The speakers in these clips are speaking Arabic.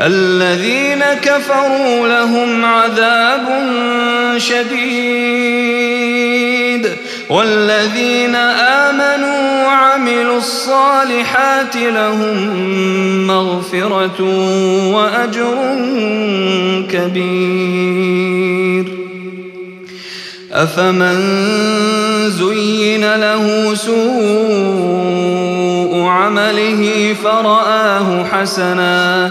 الذين كفروا لهم عذاب شديد والذين آمنوا وعملوا الصالحات لهم مغفرة وأجر كبير. أفمن زين له سوء عمله فرآه حسنا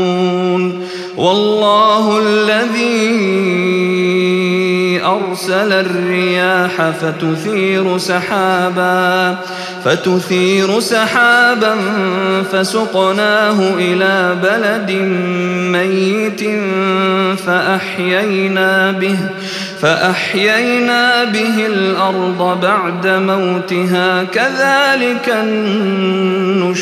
أرسل الرياح فتثير سحابا فتثير سحابا فسقناه إلى بلد ميت فأحيينا به فأحيينا به الأرض بعد موتها كذلك النشور.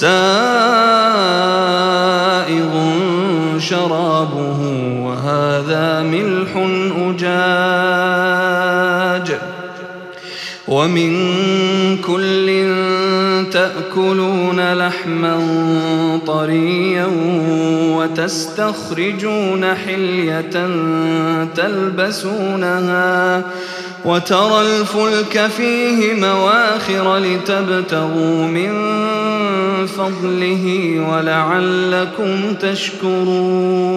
سائغ شرابه وهذا ملح أجاج. ومن كل تأكلون لحما طريا وتستخرجون حلية تلبسونها وترى الفلك فيه مواخر لتبتغوا من فضله ولعلكم تشكرون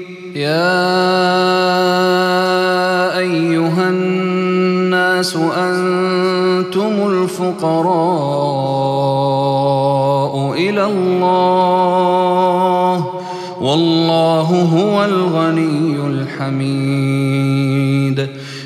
يا أيها الناس أنتم الفقراء إلى الله والله هو الغني الحميد.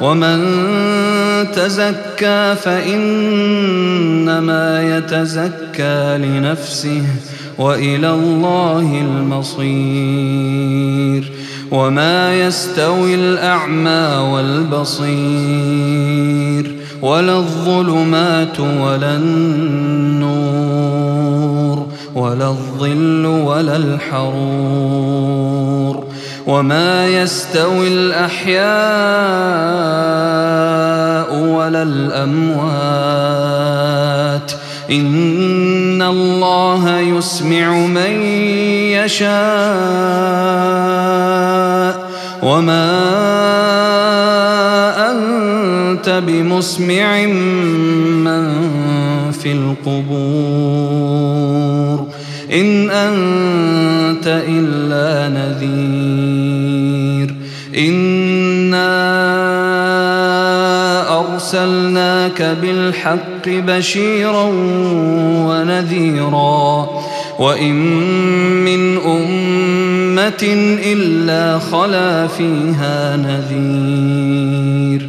ومن تزكى فإنما يتزكى لنفسه وإلى الله المصير وما يستوي الأعمى والبصير ولا الظلمات ولا النور ولا الظل ولا الحرور وما يستوي الأحياء ولا الأموات إن الله يسمع من يشاء وما أنت بمسمع من في القبور إنا أرسلناك بالحق بشيرا ونذيرا وإن من أمة إلا خلا فيها نذير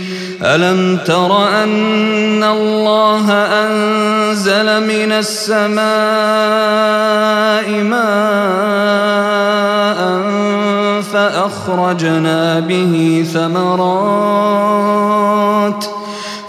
ألم تر أن الله أنزل من السماء ماء فأخرجنا به ثمرات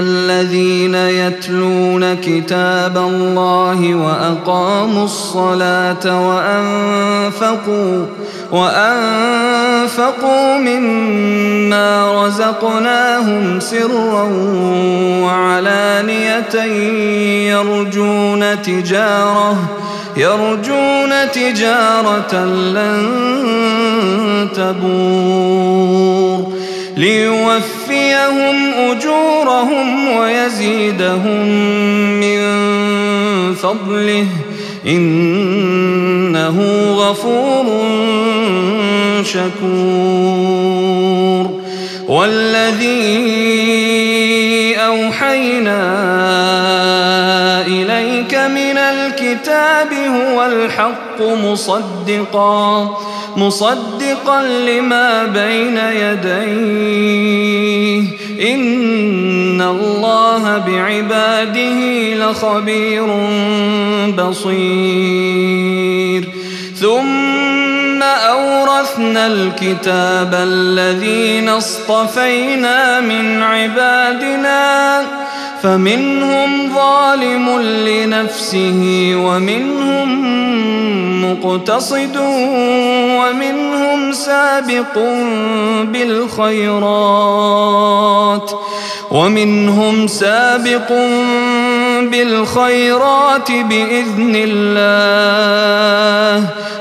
الذين يتلون كتاب الله وأقاموا الصلاة وأنفقوا وأنفقوا مما رزقناهم سرا وعلانية يرجون تجارة يرجون تجارة لن تبور ليوفيهم أجورهم ويزيدهم من فضله. إنه غفور شكور. والذي أوحينا إليك من الكتاب هو الحق مصدقا مصدقا لما بين يديه. إن الله بعباده لخبير بصير. ثم أورثنا الكتاب الذين اصطفينا من عبادنا فمنهم ظالم لنفسه ومنهم مقتصد ومنهم سابق بالخيرات ومنهم سابق بالخيرات بإذن الله.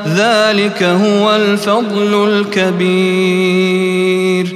ذلك هو الفضل الكبير.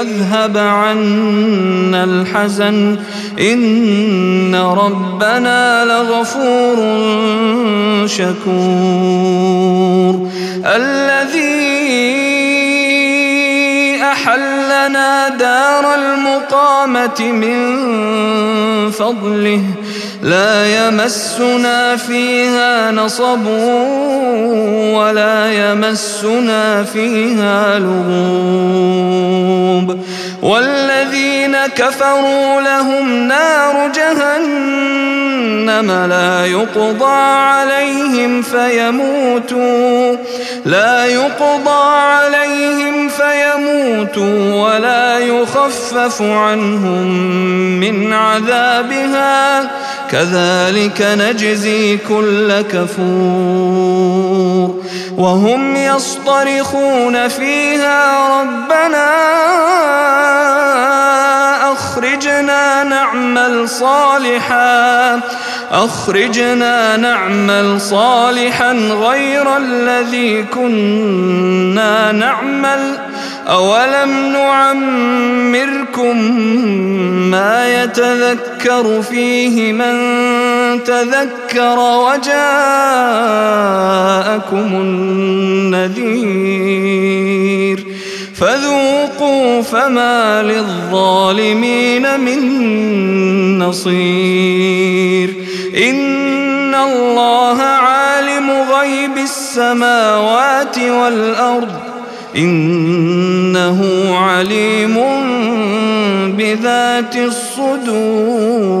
أذهب عنا الحزن. إن ربنا لغفور شكور. الذي أحلنا دار المقامة من فضله لا يمسنا فيها نصب ولا يمسنا فيها لغوب. والذين كفروا لهم نار جهنم لا يقضى عليهم فيموتوا. لا يقضى عليهم فيموتوا ولا يخفف عنهم من عذابها. كذلك نجزي كل كفور. وهم يصطرخون فيها ربنا أخرجنا نعمل صالحا أخرجنا نعمل صالحا غير الذي كنا نعمل. أولم نعمركم ما يتذكر فيه من تذكر وجاءكم النذير فذوقوا فما للظالمين من نصير إن الله عالم غيب السماوات والأرض إنه عليم بذات الصدور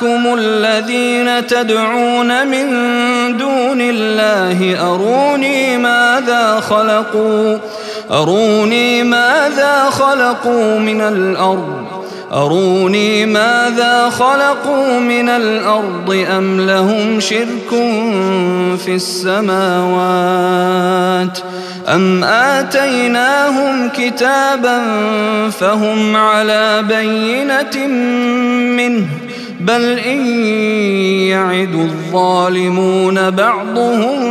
شركاءكم الذين تدعون من دون الله أروني ماذا خلقوا؟ أروني ماذا خلقوا من الأرض؟ أروني ماذا خلقوا من الأرض؟ أم لهم شرك في السماوات؟ أم آتيناهم كتابا فهم على بينة منه؟ بل إن يعد الظالمون بعضهم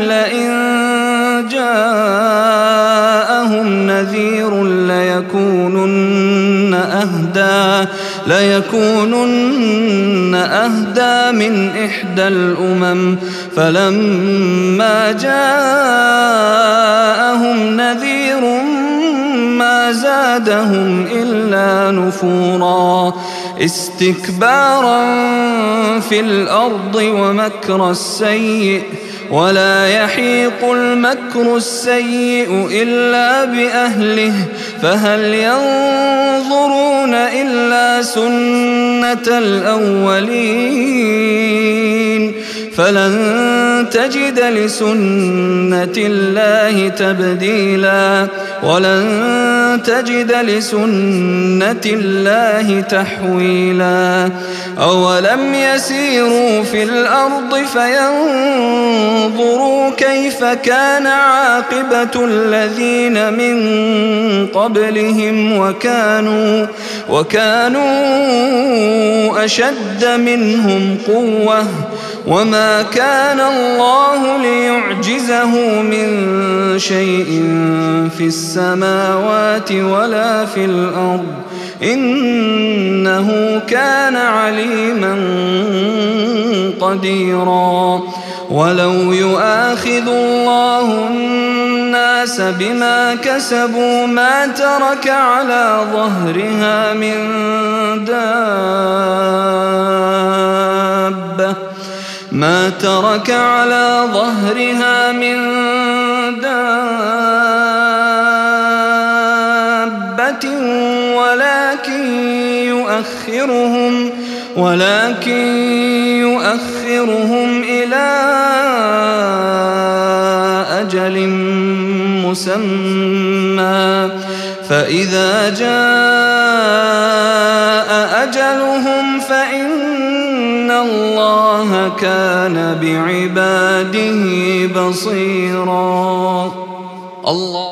لئن جاءهم نذير ليكونن أهدى ليكونن أهدى من إحدى الأمم. فلما جاءهم نذير ما زادهم إلا نفورا. استكبارا في الأرض ومكر السيئ ولا يحيق المكر السيء إلا بأهله فهل ينظرون إلا سنة الأولين؟ فلن تجد لسنة الله تبديلا. ولن تجد لسنة الله تحويلا. أولم يسيروا في الأرض فينظروا كيف كان عاقبة الذين من قبلهم وكانوا وكانوا أشد منهم قوة. وما كان الله ليعجزه من شيء في السماوات ولا في الأرض إنه كان عليما قديرا. ولو يؤاخذ الله الناس بما كسبوا ما ترك على ظهرها من دابة. ما ترك على ظهرها من دابة يؤخرهم ولكن يؤخرهم إلى أجل مسمى. فإذا جاء أجلهم فإن الله كان بعباده بصيرا. الله